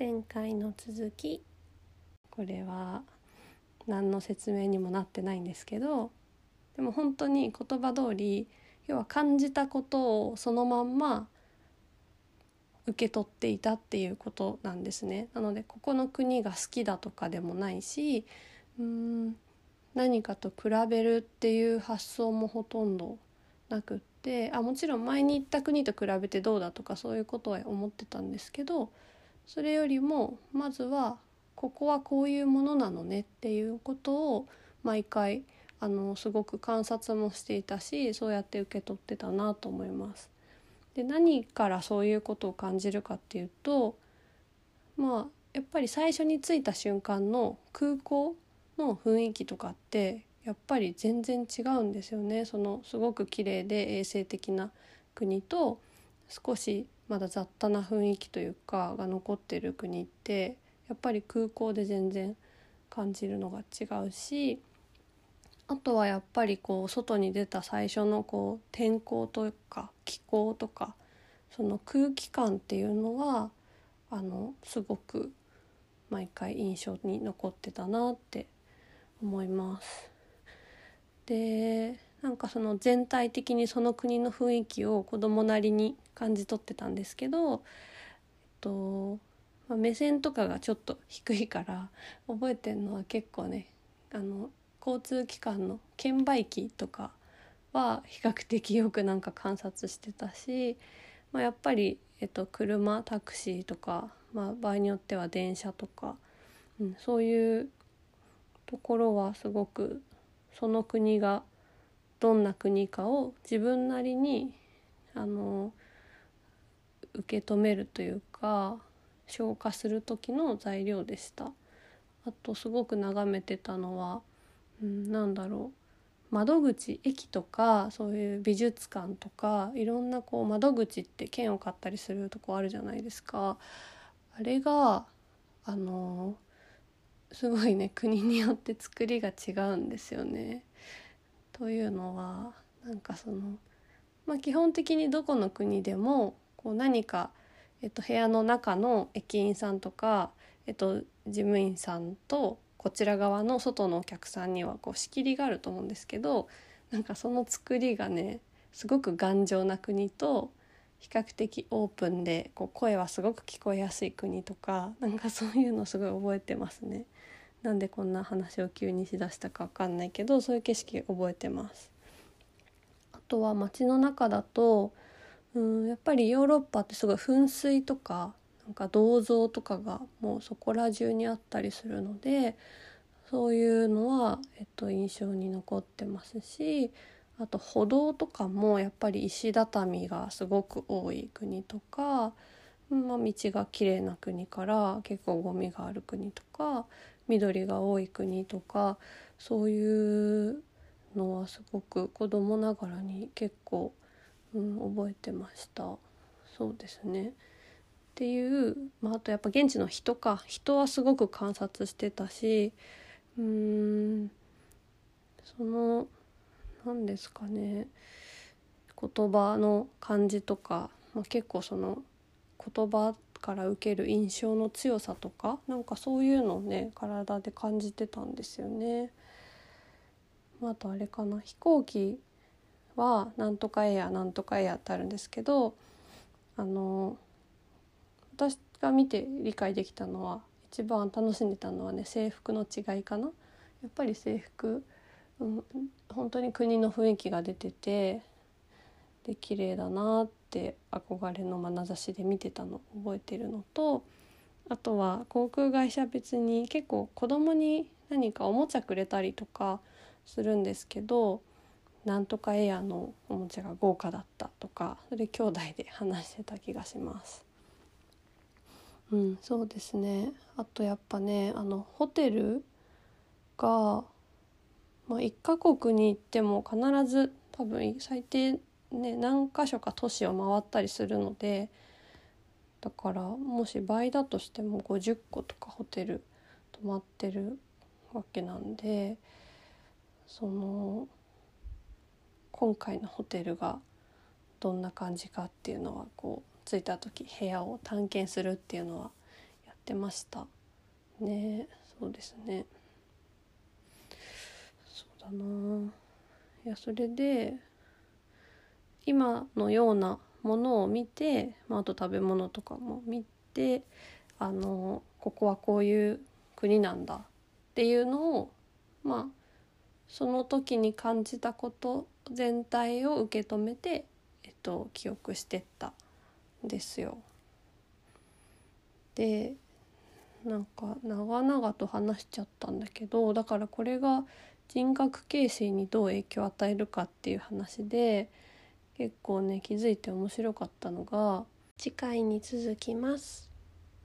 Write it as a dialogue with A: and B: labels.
A: 前回の続きこれは何の説明にもなってないんですけどでも本当に言葉通り要は感じたことをそのまんま受け取っていたっていうことなんですね。なのでここの国が好きだとかでもないしうーん何かと比べるっていう発想もほとんどなくってあもちろん前に行った国と比べてどうだとかそういうことは思ってたんですけどそれよりもまずはここはこういうものなのねっていうことを毎回あのすごく観察もしていたしそうやって受け取ってたなと思います。で何からそういうことを感じるかっていうとまあやっぱり最初に着いた瞬間の空港の雰囲気とかってやっぱり全然違うんですよねそのすごく綺麗で衛生的な国と少しまだ雑多な雰囲気というかが残ってる国ってやっぱり空港で全然感じるのが違うしあとはやっぱりこう外に出た最初のこう天候とか気候とかその空気感っていうのはあのすごく毎回印象に残ってたなって思います。でなんかその全体的にその国の雰囲気を子供なりに感じ取ってたんですけど、えっとまあ、目線とかがちょっと低いから覚えてるのは結構ねあの交通機関の券売機とかは比較的よくなんか観察してたし、まあ、やっぱり、えっと、車タクシーとか、まあ、場合によっては電車とか、うん、そういうところはすごくその国がどんな国かを自分なりにあの受け止めるというか消化する時の材料でした。あとすごく眺めてたのは、うん、なんだろう窓口駅とかそういう美術館とかいろんなこう窓口って券を買ったりするとこあるじゃないですか。あれがあのすごいね国によって作りが違うんですよね。というのはなんかその、まあ、基本的にどこの国でもこう何か、えっと、部屋の中の駅員さんとか、えっと、事務員さんとこちら側の外のお客さんにはこう仕切りがあると思うんですけどなんかその作りがねすごく頑丈な国と比較的オープンでこう声はすごく聞こえやすい国とかなんかそういうのすごい覚えてますね。なんでこんな話を急にしだしたか分かんないけどそういう景色覚えてます。あとは街の中だとうんやっぱりヨーロッパってすごい噴水とかなんか銅像とかがもうそこら中にあったりするのでそういうのは、えっと、印象に残ってますしあと歩道とかもやっぱり石畳がすごく多い国とか、まあ、道が綺麗な国から結構ゴミがある国とか緑が多い国とかそういうのはすごく子供ながらに結構、うん、覚えてました。そうですね。っていう、まあ、あとやっぱ現地の人か。人はすごく観察してたしうーんその何ですかね。言葉の感じとか、まあ、結構その言葉から受ける印象の強さとかなんかそういうのをね体で感じてたんですよね。あとあれかな飛行機はなんとかエアなんとかエアってあるんですけどあの私が見て理解できたのは一番楽しんでたのはね制服の違いかな。やっぱり制服、うん、本当に国の雰囲気が出ててで綺麗だなって憧れの眼差しで見てたの覚えてるのとあとは航空会社別に結構子供に何かおもちゃくれたりとかするんですけどなんとかエアのおもちゃが豪華だったとかそれ兄弟で話してた気がします。うん、そうですねあとやっぱねあのホテルが、まあ、1カ国に行っても必ず多分最低ね何箇所か都市を回ったりするのでだからもし倍だとしても50個とかホテル泊まってるわけなんでその今回のホテルがどんな感じかっていうのはこう着いた時部屋を探検するっていうのはやってました。ねそうですね。そうだな。いやそれで今のようなものを見て、まあ、あと食べ物とかも見てあのここはこういう国なんだっていうのをまあその時に感じたこと全体を受け止めて、えっと、記憶してったんですよ。でなんか長々と話しちゃったんだけどだからこれが人格形成にどう影響を与えるかっていう話で結構ね気づいて面白かったのが次回に続きます。